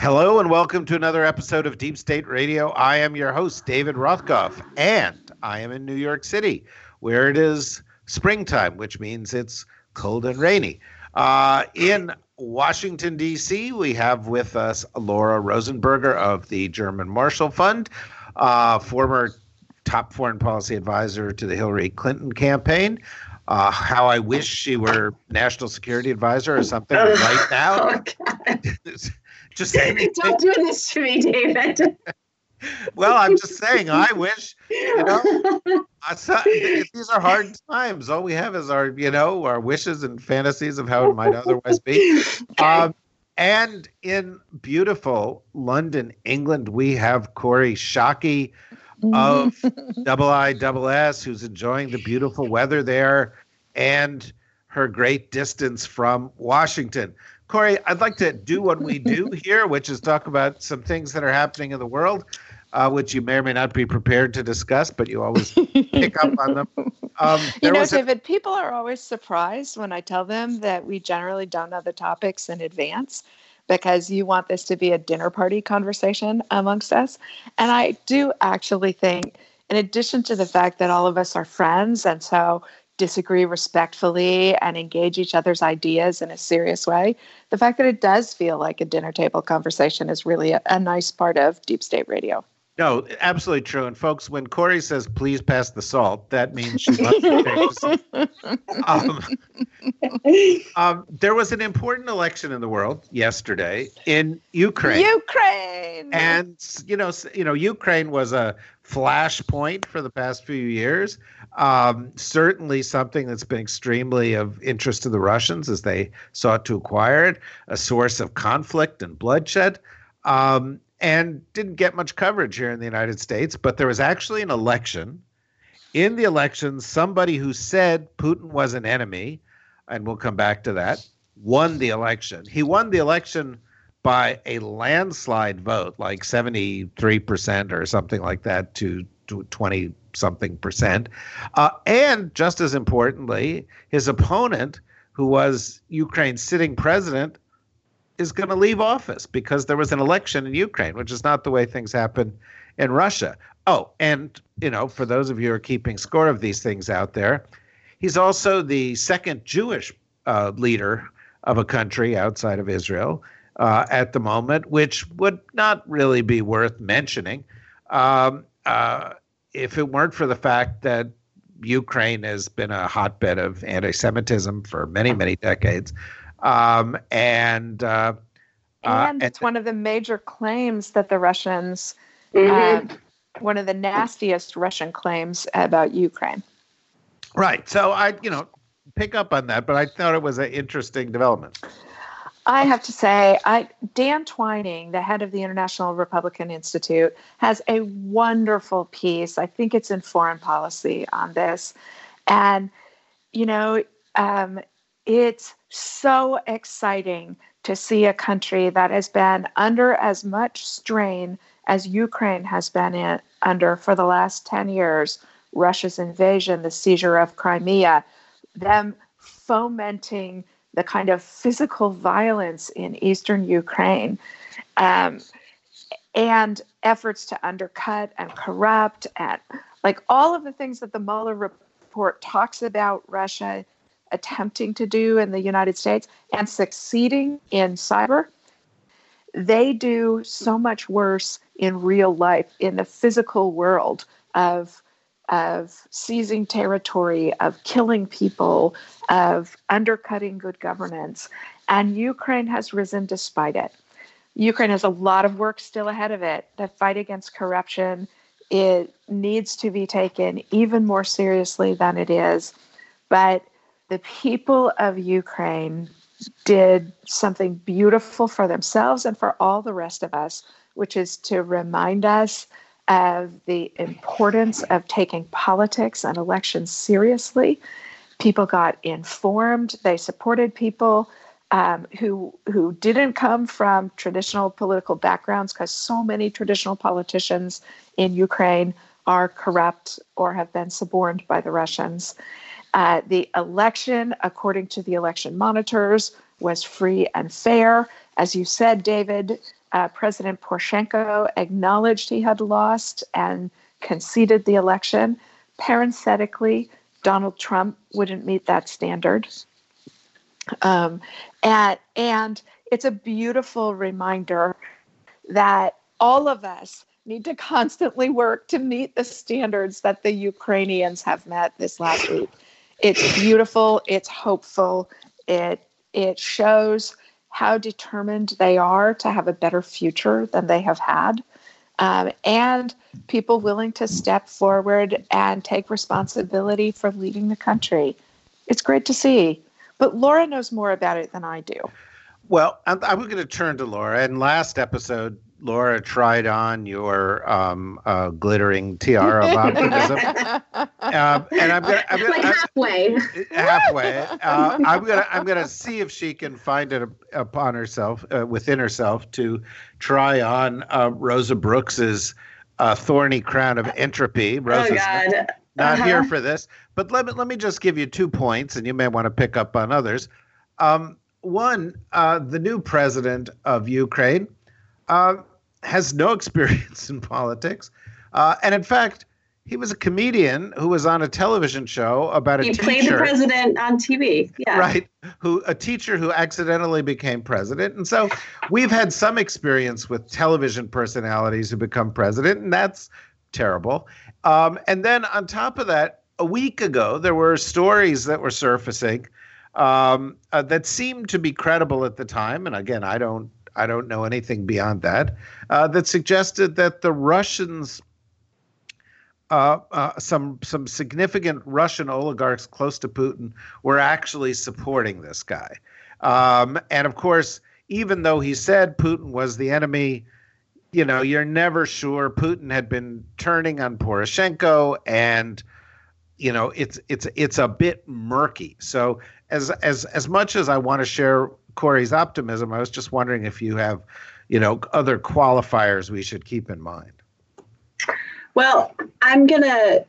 Hello and welcome to another episode of Deep State Radio. I am your host, David Rothkopf, and I am in New York City, where it is springtime, which means it's cold and rainy. Uh, in Washington, D.C., we have with us Laura Rosenberger of the German Marshall Fund, uh, former top foreign policy advisor to the Hillary Clinton campaign. Uh, how I wish she were national security advisor or something right now. Oh, just. Don't do this to me, David. well, I'm just saying, I wish, you know, I saw, these are hard times. All we have is our, you know, our wishes and fantasies of how it might otherwise be. Um, and in beautiful London, England, we have Kori Schake of Double I Double S, who's enjoying the beautiful weather there and her great distance from Washington. Kori, I'd like to do what we do here, which is talk about some things that are happening in the world, uh, which you may or may not be prepared to discuss, but you always pick up on them. Um, You know, was a- David, people are always surprised when I tell them that we generally don't know the topics in advance because you want this to be a dinner party conversation amongst us. And I do actually think, in addition to the fact that all of us are friends and so disagree respectfully and engage each other's ideas in a serious way, the fact that it does feel like a dinner table conversation is really a, a nice part of deep state radio. No, absolutely true. And folks, when Kori says please pass the salt, that means she loves the. Um, um, there was an important election in the world yesterday in Ukraine. Ukraine! and you know you know ukraine was a flashpoint for the past few years um, certainly something that's been extremely of interest to the russians as they sought to acquire it a source of conflict and bloodshed um, and didn't get much coverage here in the united states but there was actually an election in the election somebody who said putin was an enemy and we'll come back to that won the election he won the election by a landslide vote, like 73% or something like that to, to 20 something percent. Uh, and just as importantly, his opponent, who was Ukraine's sitting president, is going to leave office because there was an election in Ukraine, which is not the way things happen in Russia. Oh, and, you know, for those of you who are keeping score of these things out there, he's also the second Jewish uh, leader of a country outside of Israel uh, at the moment, which would not really be worth mentioning um, uh, if it weren't for the fact that Ukraine has been a hotbed of anti-Semitism for many, many decades, um, and uh, uh, and it's one of the major claims that the Russians, Mhm. uh, one of the nastiest Russian claims about Ukraine. right. So I, you know, pick up on that, but I thought it was an interesting development. I have to say, I, Dan Twining, the head of the International Republican Institute, has a wonderful piece. I think it's in foreign policy on this. And, you know, um, it's so exciting to see a country that has been under as much strain as Ukraine has been in, under for the last 10 years. Russia's invasion, the seizure of Crimea, them fomenting the kind of physical violence in eastern Ukraine, um, and efforts to undercut and corrupt, and like all of the things that the Mueller report talks about Russia attempting to do in the United States and succeeding in cyber. They do so much worse in real life, in the physical world of of seizing territory, of killing people, of undercutting good governance. And Ukraine has risen despite it. Ukraine has a lot of work still ahead of it. The fight against corruption it needs to be taken even more seriously than it is. But the people of Ukraine did something beautiful for themselves and for all the rest of us, which is to remind us of the importance of taking politics and elections seriously. People got informed, they supported people um, who who didn't come from traditional political backgrounds because so many traditional politicians in Ukraine are corrupt or have been suborned by the Russians. Uh, the election, according to the election monitors, was free and fair. As you said, David, uh, President Poroshenko acknowledged he had lost and conceded the election. Parenthetically, Donald Trump wouldn't meet that standard. Um, and, and it's a beautiful reminder that all of us need to constantly work to meet the standards that the Ukrainians have met this last week. It's beautiful, it's hopeful, it it shows how determined they are to have a better future than they have had. Um, and people willing to step forward and take responsibility for leading the country. It's great to see. But Laura knows more about it than I do. Well, I'm, I'm going to turn to Laura. And last episode, Laura tried on your um, uh, glittering tiara of optimism, uh, and I'm gonna, I'm gonna like halfway. I'm, halfway. Uh, I'm gonna I'm gonna see if she can find it upon herself uh, within herself to try on uh, Rosa Brooks's uh, thorny crown of entropy. Rosa's oh God. Not, not uh-huh. here for this, but let me let me just give you two points, and you may want to pick up on others. Um, one, the new president of Ukraine uh, has no experience in politics. Uh, and in fact, he was a comedian who was on a television show about a he teacher. He played the president on TV. Yeah. Right. Who a teacher who accidentally became president. And so we've had some experience with television personalities who become president, and that's terrible. Um, and then on top of that, a week ago, there were stories that were surfacing um, uh, that seemed to be credible at the time. And again, I don't I don't know anything beyond that, uh, that suggested that the Russians, uh, uh, some some significant Russian oligarchs close to Putin, were actually supporting this guy. Um, and of course, even though he said Putin was the enemy, you know, you're never sure. Putin had been turning on Poroshenko, and you know, it's it's it's a bit murky. So as as as much as I want to share Kori's optimism. I was just wondering if you have, you know, other qualifiers we should keep in mind. Well, I'm gonna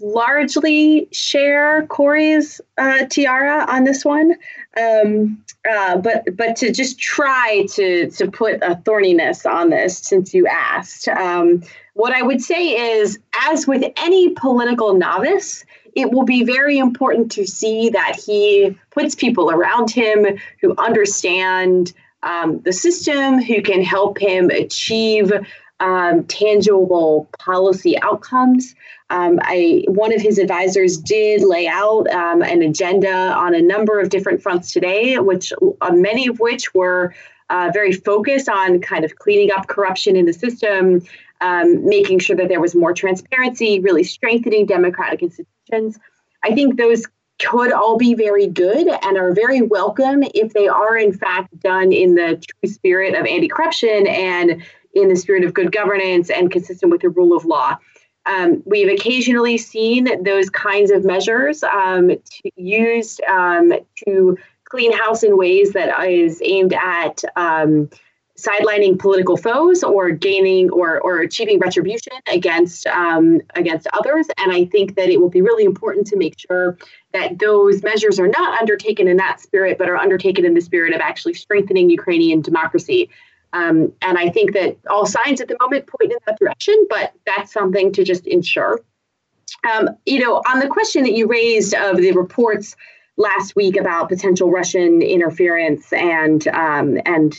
largely share Kori's uh, tiara on this one, um, uh, but but to just try to to put a thorniness on this, since you asked, um, what I would say is, as with any political novice, it will be very important to see that he puts people around him who understand um, the system, who can help him achieve um, tangible policy outcomes. Um, I one of his advisors did lay out um, an agenda on a number of different fronts today, which uh, many of which were uh, very focused on kind of cleaning up corruption in the system, um, making sure that there was more transparency, really strengthening democratic institutions. I think those could all be very good and are very welcome if they are in fact done in the true spirit of anti-corruption and in the spirit of good governance and consistent with the rule of law. Um, we've occasionally seen those kinds of measures um, used um, to clean house in ways that is aimed at um, sidelining political foes or gaining or, or achieving retribution against um, against others. And I think that it will be really important to make sure that those measures are not undertaken in that spirit, but are undertaken in the spirit of actually strengthening Ukrainian democracy. Um, and I think that all signs at the moment point in that direction, but that's something to just ensure. Um, you know, on the question that you raised of the reports last week about potential Russian interference and um, and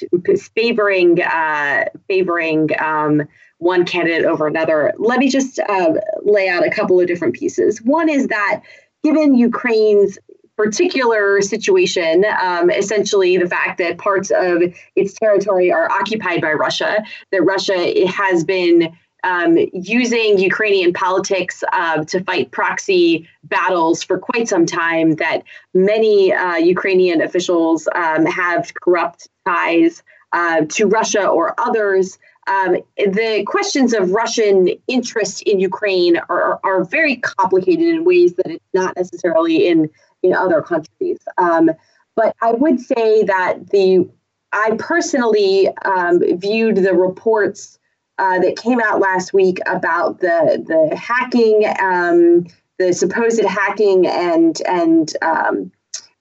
favoring uh, favoring um, one candidate over another. Let me just uh, lay out a couple of different pieces. One is that given Ukraine's particular situation, um, essentially the fact that parts of its territory are occupied by Russia, that Russia has been um, using Ukrainian politics uh, to fight proxy battles for quite some time, that many uh, Ukrainian officials um, have corrupt ties uh, to Russia or others. Um, the questions of Russian interest in Ukraine are, are very complicated in ways that it's not necessarily in, in other countries. Um, but I would say that the I personally um, viewed the reports uh, that came out last week about the the hacking, um, the supposed hacking, and and um,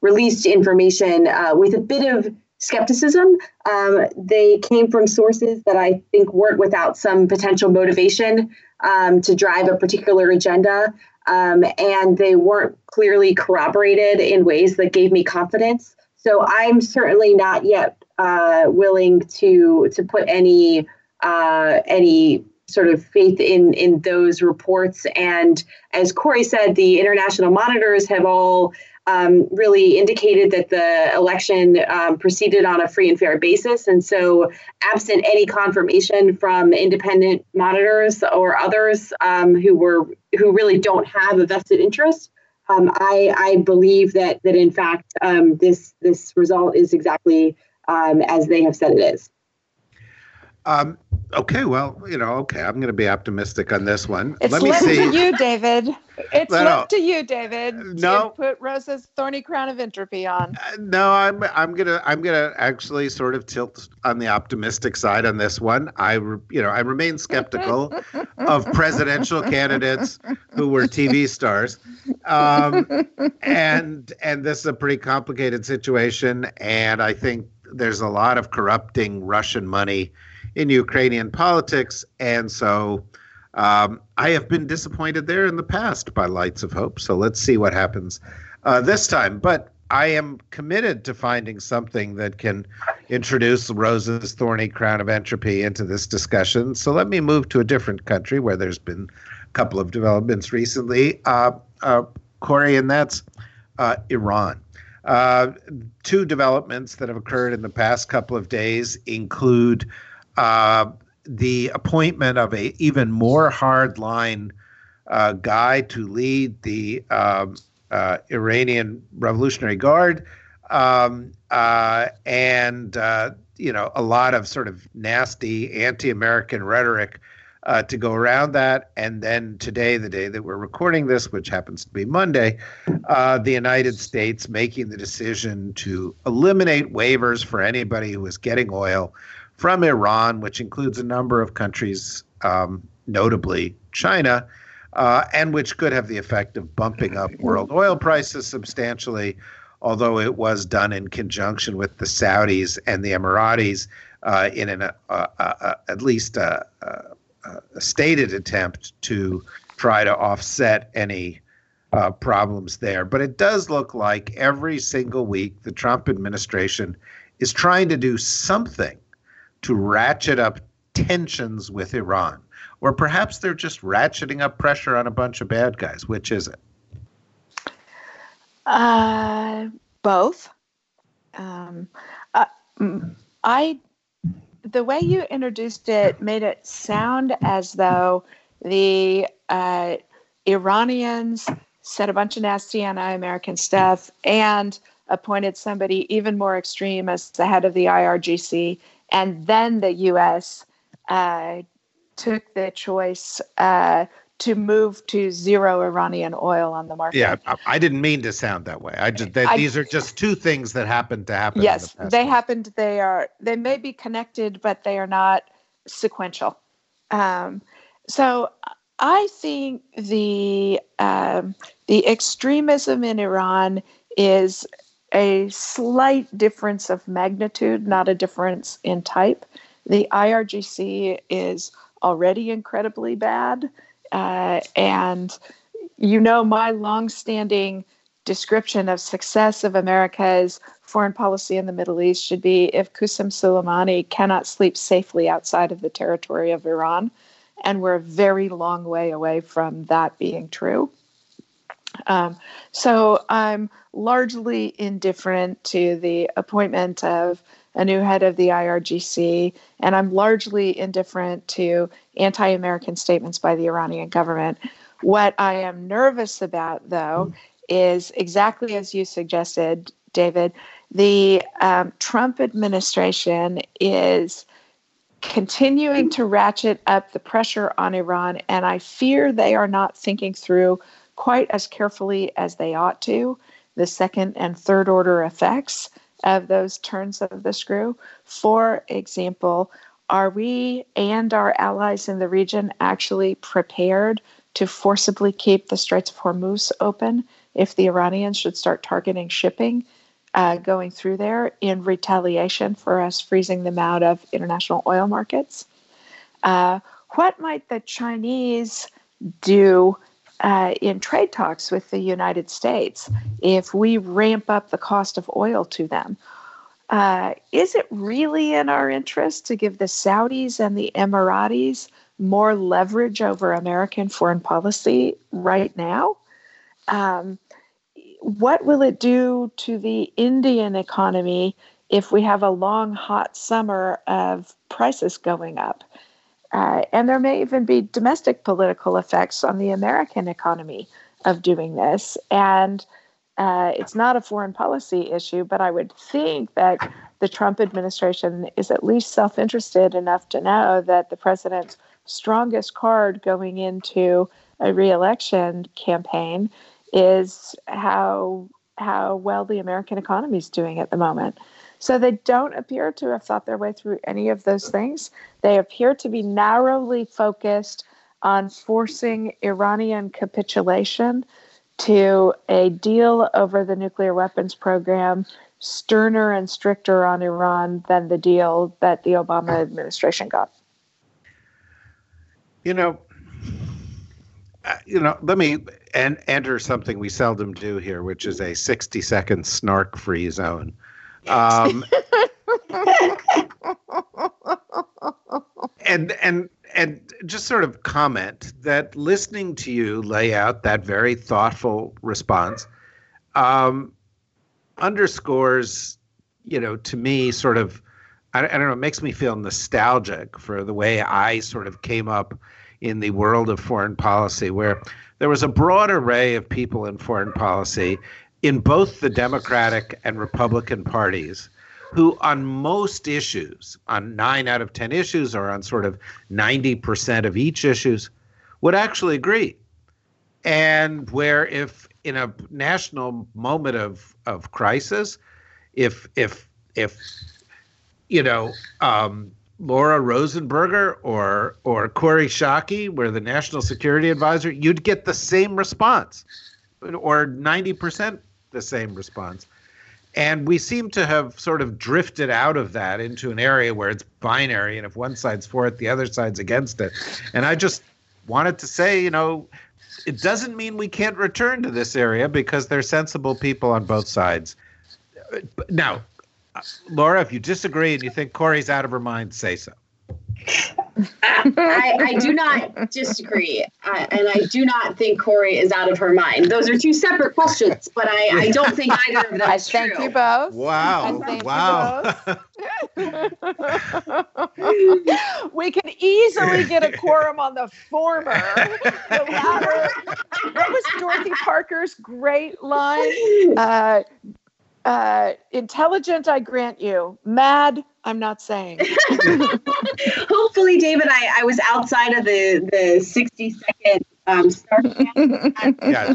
released information uh, with a bit of skepticism. Um, they came from sources that I think weren't without some potential motivation um, to drive a particular agenda. Um, and they weren't clearly corroborated in ways that gave me confidence. So I'm certainly not yet uh, willing to to put any uh, any sort of faith in in those reports. And as Kori said, the international monitors have all um, really indicated that the election um, proceeded on a free and fair basis. And so, absent any confirmation from independent monitors or others um, who were who really don't have a vested interest, um, I, I, believe that that in fact um, this this result is exactly um, as they have said it is. Um, okay, well, you know, okay, I'm going to be optimistic on this one. It's Let me see. to you, David. It's No, left to you, David. No. To put Rosa's thorny crown of entropy on. Uh, No, I'm I'm gonna I'm gonna actually sort of tilt on the optimistic side on this one. I re- you know I remain skeptical of presidential candidates who were TV stars, um, and and this is a pretty complicated situation. And I think there's a lot of corrupting Russian money in Ukrainian politics, and so. Um, I have been disappointed there in the past by Lights of Hope. So let's see what happens uh, this time. But I am committed to finding something that can introduce Rosa's thorny crown of entropy into this discussion. So let me move to a different country where there's been a couple of developments recently, uh, uh, Kori, and that's uh, Iran. Uh, two developments that have occurred in the past couple of days include uh, the appointment of a even more hardline uh, guy to lead the um, uh, Iranian Revolutionary Guard, um, uh, and uh, you know a lot of sort of nasty anti-American rhetoric to go around that. And then today, the day that we're recording this, which happens to be Monday, the United States making the decision to eliminate waivers for anybody who is getting oil from Iran, which includes a number of countries, um, notably China, uh, and which could have the effect of bumping up world oil prices substantially, although it was done in conjunction with the Saudis and the Emiratis uh, in an, uh, uh, uh, at least a, a, a stated attempt to try to offset any uh, problems there. But it does look like every single week the Trump administration is trying to do something to ratchet up tensions with Iran. Or perhaps they're just ratcheting up pressure on a bunch of bad guys. Which is it? Uh, both. Um, uh, I, the way you introduced it made it sound as though the uh, Iranians said a bunch of nasty anti-American stuff and appointed somebody even more extreme as the head of the IRGC, and then the U.S. Uh, took the choice uh, to move to zero Iranian oil on the market. Yeah, I, I didn't mean to sound that way. I just that, I- these are just two things that happened to happen. yes the they happened they are they may be connected but they are not sequential um, so i think the um, the extremism in iran is a slight difference of magnitude not a difference in type the irgc is already incredibly bad uh, and you know my longstanding description of success of America's foreign policy in the Middle East should be if Qasem Soleimani cannot sleep safely outside of the territory of Iran. And we're a very long way away from that being true. Um, so I'm largely indifferent to the appointment of a new head of the IRGC, and I'm largely indifferent to anti American statements by the Iranian government. What I am nervous about, though, is exactly as you suggested, David. The um, Trump administration is continuing to ratchet up the pressure on Iran, and I fear they are not thinking through quite as carefully as they ought to the second and third order effects of those turns of the screw. For example, are we and our allies in the region actually prepared to forcibly keep the Straits of Hormuz open if the Iranians should start targeting shipping uh, going through there in retaliation for us freezing them out of international oil markets? Uh, what might the Chinese do uh, in trade talks with the United States if we ramp up the cost of oil to them? Uh, is it really in our interest to give the Saudis and the Emiratis more leverage over American foreign policy right now? Um, what will it do to the Indian economy if we have a long, hot summer of prices going up? Uh, and there may even be domestic political effects on the American economy of doing this. And uh, it's not a foreign policy issue, but I would think that the Trump administration is at least self interested enough to know that the president's strongest card going into a reelection campaign is how how well the American economy is doing at the moment. So they don't appear to have thought their way through any of those things. They appear to be narrowly focused on forcing Iranian capitulation to a deal over the nuclear weapons program sterner and stricter on Iran than the deal that the Obama administration got. You know, uh, you know, let me and enter something we seldom do here, which is a 60 second snark free zone. Um, and and and just sort of comment that listening to you lay out that very thoughtful response um, underscores, you know, to me, sort of, I, I don't know, it makes me feel nostalgic for the way I sort of came up in the world of foreign policy, where there was a broad array of people in foreign policy in both the Democratic and Republican parties who, on most issues, on nine out of 10 issues, or on sort of 90% of each issues, would actually agree. And where, if in a national moment of, of crisis, if, if, if, you know, um, Laura Rosenberger or or Kori Schake were the national security advisor, you'd get the same response, or ninety percent the same response. And we seem to have sort of drifted out of that into an area where it's binary, and if one side's for it, the other side's against it. And I just wanted to say, you know, it doesn't mean we can't return to this area because there's sensible people on both sides. Now, Laura, if you disagree and you think Kori's out of her mind, say so. I, I, do not disagree, uh, and I do not think Kori is out of her mind. Those are two separate questions, but I, I don't think either of them. I thank you both. Wow! wow! we can easily get a quorum on the former. The latter. What was Dorothy Parker's great line? Uh, uh, intelligent, I grant you. Mad, I'm not saying. Hopefully, David, I, I was outside of the, the 60 second um, start. yeah.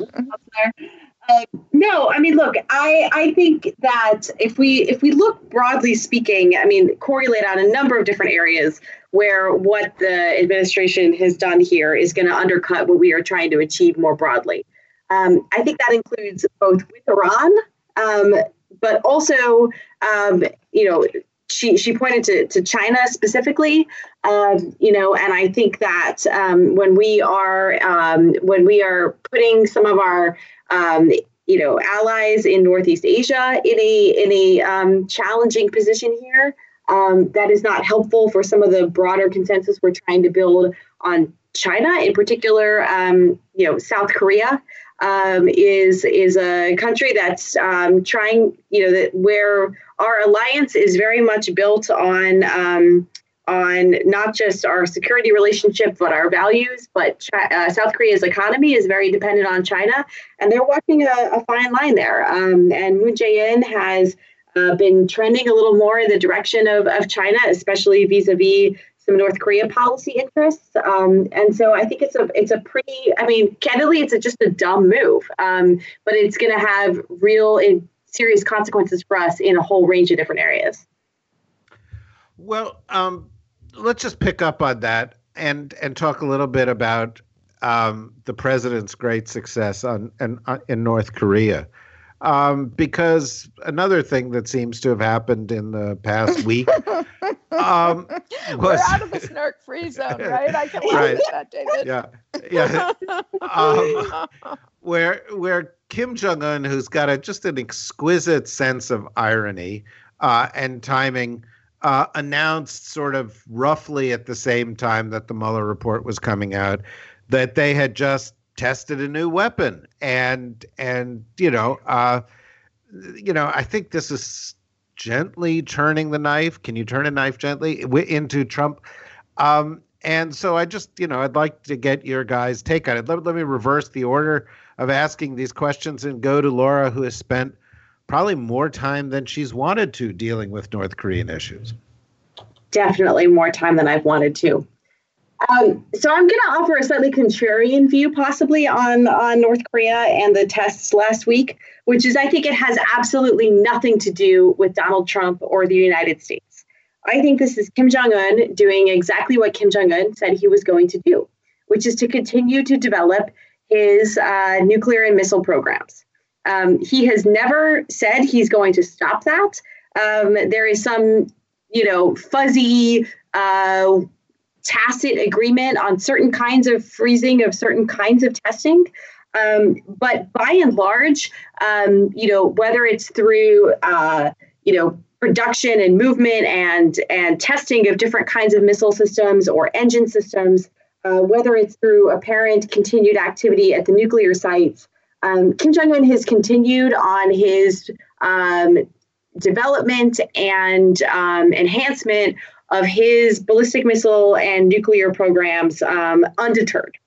Uh, no, I mean, look, I, I think that if we if we look broadly speaking, I mean, Kori laid out a number of different areas where what the administration has done here is going to undercut what we are trying to achieve more broadly. Um, I think that includes both with Iran, um, but also, um, you know, she she pointed to, to China specifically, um, you know, and I think that um, when we are um, when we are putting some of our um, you know allies in Northeast Asia in a in a um, challenging position here, um, that is not helpful for some of the broader consensus we're trying to build on China, in particular, you know, South Korea. Um, is is a country that's um, trying, you know, that where our alliance is very much built on um, on not just our security relationship, but our values. But uh, South Korea's economy is very dependent on China, and they're walking a, a fine line there. Um, and Moon Jae-in has uh, been trending a little more in the direction of, of China, especially vis-a-vis some North Korea policy interests. Um, and so I think it's a it's a pretty. I mean, candidly, it's a, just a dumb move, um, but it's going to have real and serious consequences for us in a whole range of different areas. Well, um, let's just pick up on that and and talk a little bit about um, the president's great success on, in, uh, in North Korea. Um, because another thing that seems to have happened in the past week um, was, we're out of the snark free zone, right? I can right. at that, David. Yeah, yeah. um, where where Kim Jong Un, who's got a just an exquisite sense of irony uh, and timing, uh, announced sort of roughly at the same time that the Mueller report was coming out that they had just tested a new weapon and and you know uh, you know I think this is gently turning the knife. Can you turn a knife gently into Trump? Um, and so I just, you know, I'd like to get your guys' take on it. Let, let me reverse the order of asking these questions and go to Laura, who has spent probably more time than she's wanted to dealing with North Korean issues. Definitely more time than I've wanted to. Um, so I'm going to offer a slightly contrarian view, possibly on on North Korea and the tests last week, which is I think it has absolutely nothing to do with Donald Trump or the United States. I think this is Kim Jong Un doing exactly what Kim Jong Un said he was going to do, which is to continue to develop his uh, nuclear and missile programs. Um, he has never said he's going to stop that. Um, there is some, you know, fuzzy, uh, tacit agreement on certain kinds of freezing of certain kinds of testing. Um, but by and large, um, you know, whether it's through, uh, you know, production and movement and and testing of different kinds of missile systems or engine systems, uh, whether it's through apparent continued activity at the nuclear sites, um, Kim Jong un has continued on his um, development and um, enhancement of his ballistic missile and nuclear programs um, undeterred.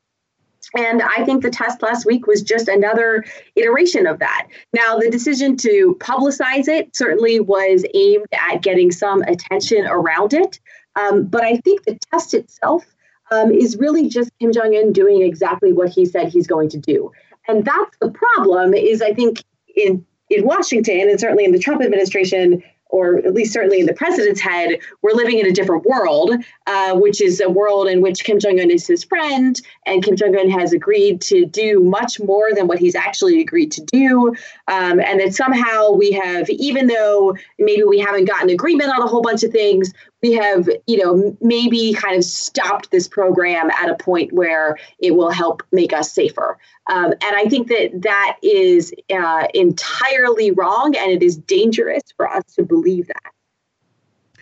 And I think the test last week was just another iteration of that. Now, the decision to publicize it certainly was aimed at getting some attention around it. Um, but I think the test itself um, is really just Kim Jong Un doing exactly what he said he's going to do. And that's the problem is I think in in Washington and certainly in the Trump administration, or at least certainly in the president's head, we're living in a different world, uh, which is a world in which Kim Jong un is his friend, and Kim Jong un has agreed to do much more than what he's actually agreed to do. Um, and that somehow we have, even though maybe we haven't gotten agreement on a whole bunch of things, we have, you know, maybe kind of stopped this program at a point where it will help make us safer. Um, and I think that that is uh, entirely wrong, and it is dangerous for us to believe that.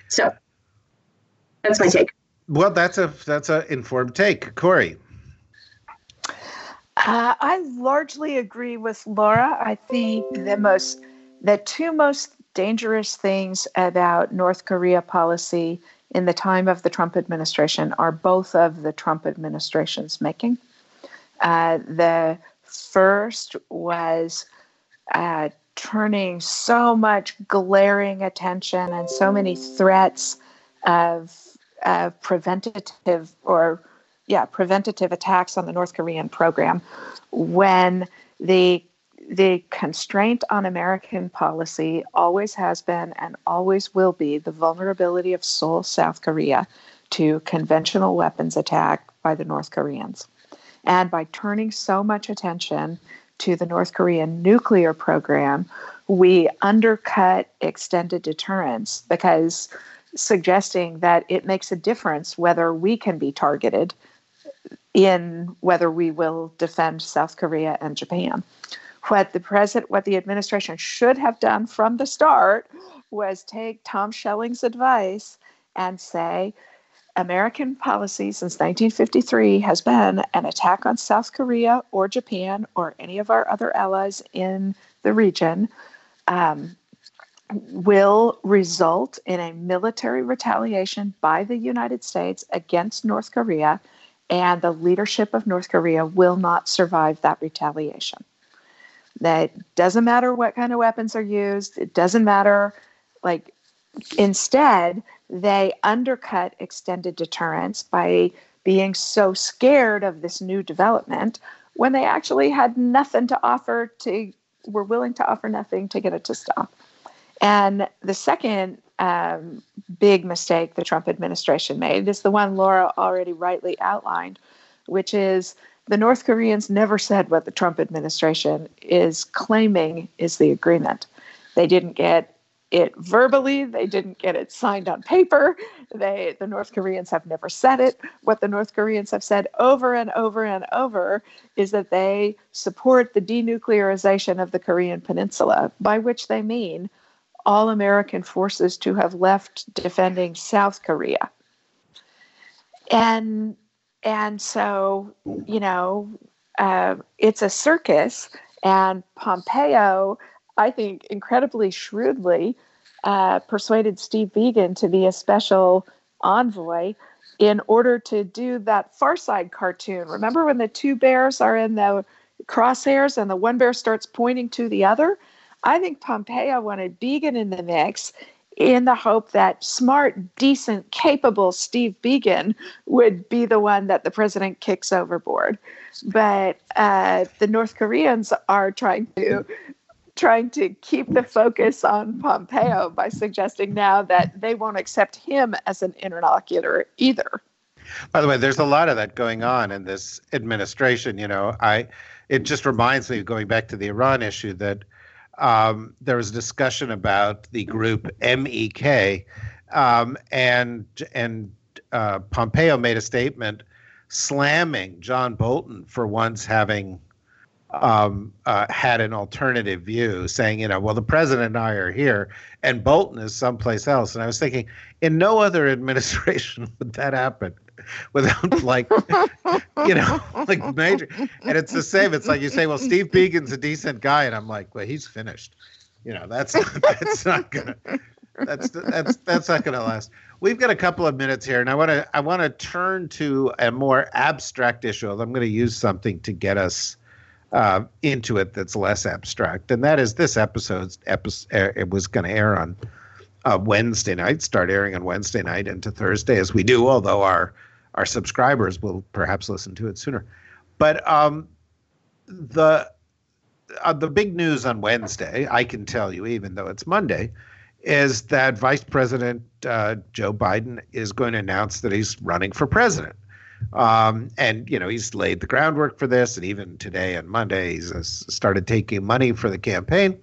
So that's my take. Well, that's a that's an informed take, Kori. Uh, I largely agree with Laura. I think the most the two most dangerous things about North Korea policy in the time of the Trump administration are both of the Trump administration's making. Uh, the first was uh, turning so much glaring attention and so many threats of, of preventative or yeah preventative attacks on the North Korean program when the the constraint on American policy always has been and always will be the vulnerability of Seoul, South Korea to conventional weapons attack by the North Koreans. And by turning so much attention to the North Korean nuclear program, we undercut extended deterrence because suggesting that it makes a difference whether we can be targeted in whether we will defend South Korea and Japan. What the president, what the administration should have done from the start was take Tom Schelling's advice and say, American policy since 1953 has been an attack on South Korea or Japan or any of our other allies in the region um, will result in a military retaliation by the United States against North Korea, and the leadership of North Korea will not survive that retaliation. That doesn't matter what kind of weapons are used, it doesn't matter, like, instead, they undercut extended deterrence by being so scared of this new development when they actually had nothing to offer to were willing to offer nothing to get it to stop. And the second um, big mistake the Trump administration made is the one Laura already rightly outlined, which is the North Koreans never said what the Trump administration is claiming is the agreement. They didn't get it verbally, they didn't get it signed on paper. They the North Koreans have never said it. What the North Koreans have said over and over and over is that they support the denuclearization of the Korean peninsula, by which they mean all American forces to have left defending South Korea. And and so, you know, uh, it's a circus, and Pompeo I think, incredibly shrewdly uh, persuaded Steve Biegun to be a special envoy in order to do that Far Side cartoon. Remember when the two bears are in the crosshairs and the one bear starts pointing to the other? I think Pompeo wanted Biegun in the mix in the hope that smart, decent, capable Steve Biegun would be the one that the president kicks overboard. But uh, the North Koreans are trying to trying to keep the focus on Pompeo by suggesting now that they won't accept him as an interlocutor either. By the way, there's a lot of that going on in this administration. You know, I it just reminds me, going back to the Iran issue, that um, there was a discussion about the group MEK, um, and and uh, Pompeo made a statement slamming John Bolton for once having um, uh, had an alternative view, saying, you know, well, the president and I are here, and Bolton is someplace else. And I was thinking, in no other administration would that happen without like, you know, like major. And it's the same. It's like you say, well, Steve Biegun's a decent guy, and I'm like, well, he's finished. You know, that's not, that's not gonna. That's that's that's not to last. We've got a couple of minutes here, and I want to I want to turn to a more abstract issue. I'm going to use something to get us uh, into it that's less abstract, and that is this episode's episode. It was going to air on uh, Wednesday night, start airing on Wednesday night into Thursday, as we do. Although our our subscribers will perhaps listen to it sooner, but um, the uh, the big news on Wednesday, I can tell you, even though it's Monday, is that Vice President uh, Joe Biden is going to announce that he's running for president. Um, and you know he's laid the groundwork for this, and even today and Monday he's uh, started taking money for the campaign.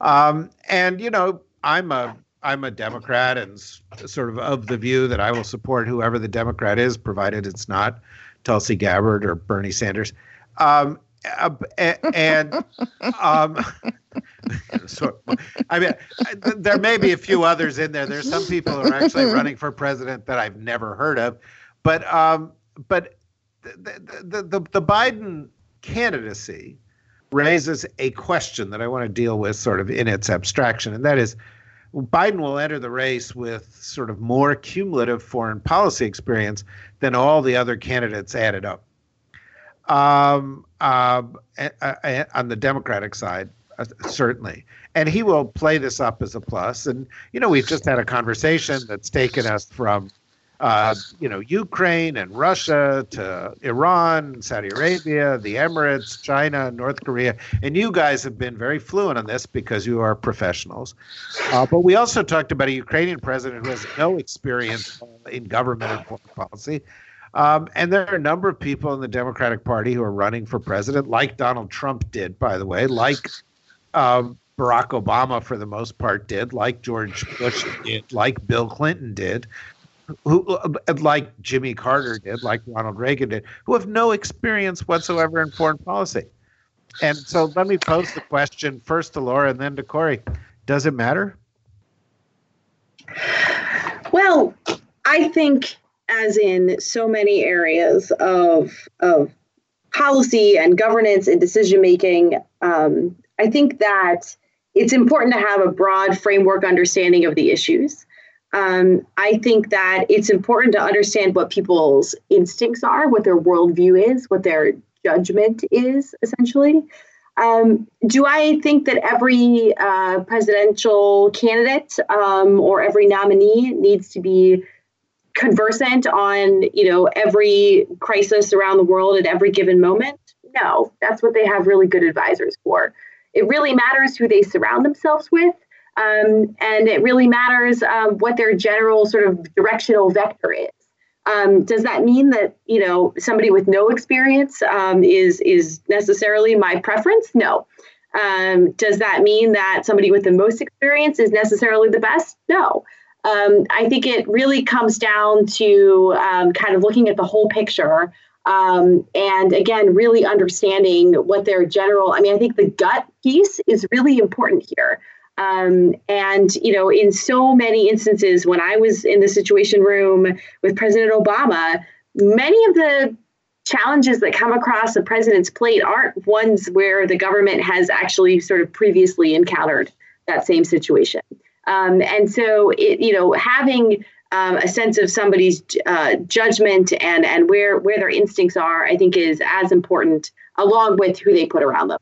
Um, and you know I'm a I'm a Democrat and sort of of the view that I will support whoever the Democrat is, provided it's not Tulsi Gabbard or Bernie Sanders. Um, uh, and um, so, I mean, there may be a few others in there. There's some people who are actually running for president that I've never heard of, but um, but the, the, the, the Biden candidacy raises a question that I want to deal with sort of in its abstraction, and that is Biden will enter the race with sort of more cumulative foreign policy experience than all the other candidates added up. Um, uh, on the Democratic side, uh, certainly. And he will play this up as a plus. And, you know, we've just had a conversation that's taken us from uh, you know, Ukraine and Russia to Iran, Saudi Arabia, the Emirates, China, North Korea. And you guys have been very fluent on this because you are professionals. Uh, but we also talked about a Ukrainian president who has no experience in government foreign policy. Um, and there are a number of people in the Democratic Party who are running for president, like Donald Trump did, by the way, like um, Barack Obama, for the most part, did, like George Bush did, like Bill Clinton did who, uh, like Jimmy Carter did, like Ronald Reagan did, who have no experience whatsoever in foreign policy. And so let me pose the question first to Laura and then to Kori. Does it matter? Well, I think as in so many areas of of policy and governance and decision making, um, I think that it's important to have a broad framework understanding of the issues. Um, I think that it's important to understand what people's instincts are, what their worldview is, what their judgment is, essentially. Um, do I think that every uh, presidential candidate um, or every nominee needs to be conversant on, you know, every crisis around the world at every given moment? No, that's what they have really good advisors for. It really matters who they surround themselves with. Um, and it really matters um, what their general sort of directional vector is. Um, does that mean that you know somebody with no experience um, is is necessarily my preference? No. Um, does that mean that somebody with the most experience is necessarily the best? No. Um, I think it really comes down to kind of looking at the whole picture um, and again, really understanding what their general. I mean, I think the gut piece is really important here. Um, and, you know, in so many instances, when I was in the Situation Room with President Obama, many of the challenges that come across the president's plate aren't ones where the government has actually sort of previously encountered that same situation. Um, and so, it, you know, having um, a sense of somebody's uh, judgment and and where where their instincts are, I think, is as important along with who they put around them.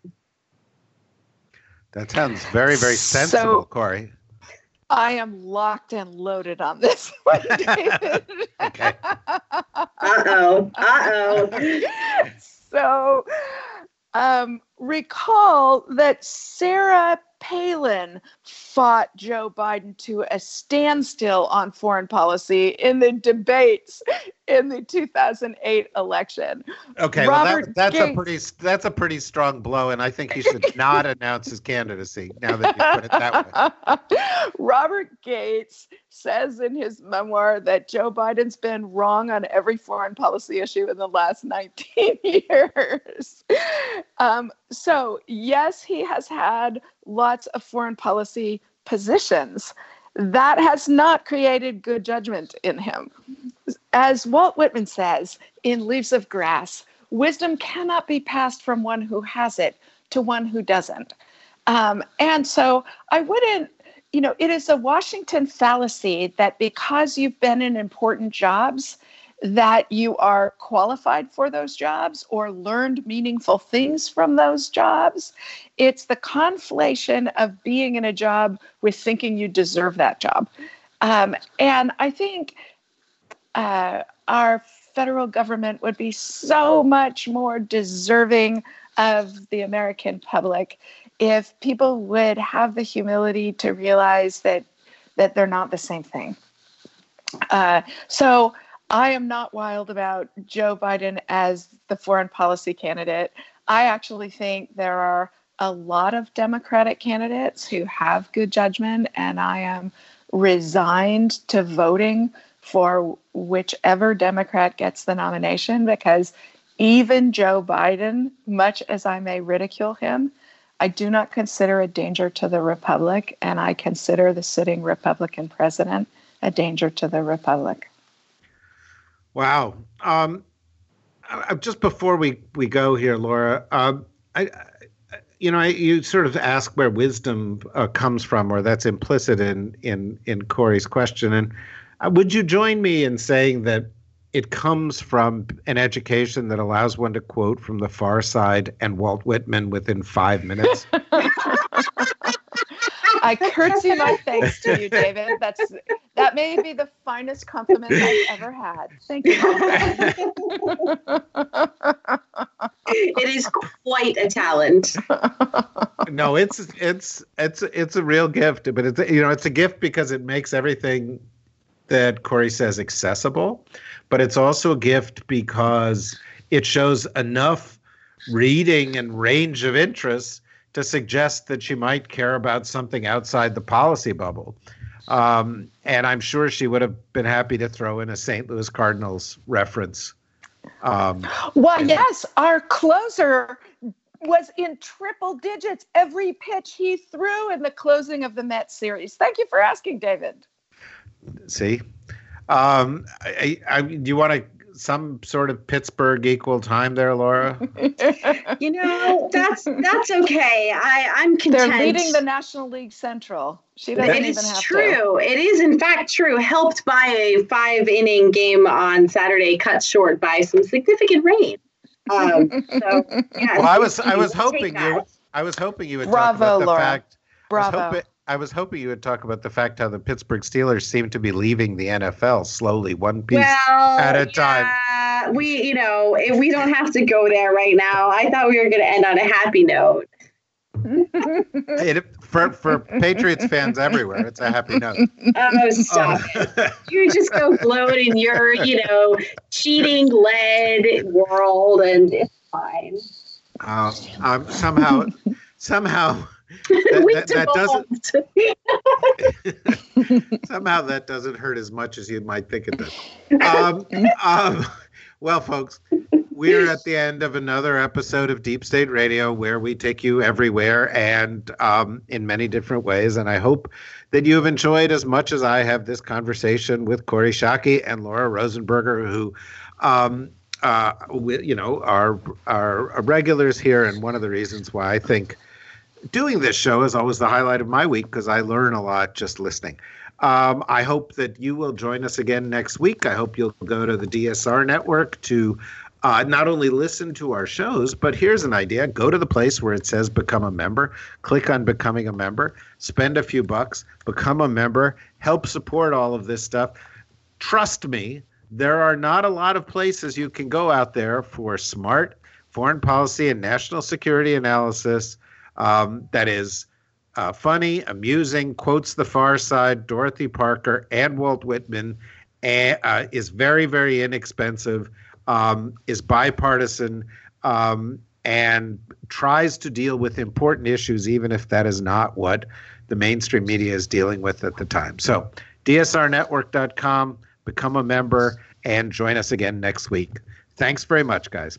That sounds very, very sensible, so, Kori. I am locked and loaded on this one, David. okay. Uh oh. Uh oh. So, um, recall that Sarah Palin fought Joe Biden to a standstill on foreign policy in the debates in the 2008 election. Okay, Robert well that, that's Gates, a pretty that's a pretty strong blow, and I think he should not announce his candidacy now that you put it that way. Robert Gates says in his memoir that Joe Biden's been wrong on every foreign policy issue in the last 19 years. Um, so yes, he has had lots of foreign policy positions. That has not created good judgment in him. As Walt Whitman says in Leaves of Grass, wisdom cannot be passed from one who has it to one who doesn't. Um, and so I wouldn't, you know, it is a Washington fallacy that because you've been in important jobs, that you are qualified for those jobs or learned meaningful things from those jobs. It's the conflation of being in a job with thinking you deserve that job. Um, and I think uh, our federal government would be so much more deserving of the American public if people would have the humility to realize that that they're not the same thing. Uh, so I am not wild about Joe Biden as the foreign policy candidate. I actually think there are a lot of Democratic candidates who have good judgment, and I am resigned to voting for whichever Democrat gets the nomination because even Joe Biden, much as I may ridicule him, I do not consider a danger to the Republic, and I consider the sitting Republican president a danger to the Republic. Wow. Um, just before we, we go here, Laura, um, I, I, you know, I, you sort of ask where wisdom uh, comes from, or that's implicit in in in Kori's question. And uh, would you join me in saying that it comes from an education that allows one to quote from The Far Side and Walt Whitman within five minutes? I curtsy my thanks to you, David. That's that may be the finest compliment I've ever had. Thank you. it is quite a talent. no, it's it's it's it's a real gift, but it's you know it's a gift because it makes everything that Kori says accessible, but it's also a gift because it shows enough reading and range of interests to suggest that she might care about something outside the policy bubble. Um, and I'm sure she would have been happy to throw in a St. Louis Cardinals reference. Um, well, and- yes, our closer was in triple digits every pitch he threw in the closing of the Mets series. Thank you for asking, David. See, Um, I, I, do you want to some sort of Pittsburgh equal time there, Laura? you know, that's that's okay. I I'm content. They're leading the National League Central. She doesn't it even is have true. to. It is in fact true. Helped by a five inning game on Saturday, cut short by some significant rain. Um, so yeah, well, I was I was hoping you I was hoping you would Bravo, talk about the Laura. fact. Bravo. I was, hoping, I was hoping you would talk about the fact how the Pittsburgh Steelers seem to be leaving the NFL slowly, one piece well, at a time. We, you know, if we don't have to go there right now. I thought we were going to end on a happy note. It, for for Patriots fans everywhere, it's a happy note. Oh, stop it. You just go float in your, you know, cheating led world and it's fine. Uh, um, somehow, somehow, that, that, that doesn't somehow that doesn't hurt as much as you might think it does. Um, um, well, folks, we're at the end of another episode of Deep State Radio, where we take you everywhere and um, in many different ways. And I hope that you have enjoyed as much as I have this conversation with Kori Schake and Laura Rosenberger, who. Um, uh, we, you know, are are regulars here, and one of the reasons why I think doing this show is always the highlight of my week because I learn a lot just listening. Um, I hope that you will join us again next week. I hope you'll go to the DSR network to uh, not only listen to our shows, but here's an idea go to the place where it says become a member, click on becoming a member, spend a few bucks, become a member, help support all of this stuff. Trust me, there are not a lot of places you can go out there for smart foreign policy and national security analysis um, that is uh, funny, amusing, quotes the far side, Dorothy Parker, and Walt Whitman, and, uh, is very, very inexpensive, um, is bipartisan, um, and tries to deal with important issues, even if that is not what the mainstream media is dealing with at the time. So, DSRnetwork.com, become a member, and join us again next week. Thanks very much, guys.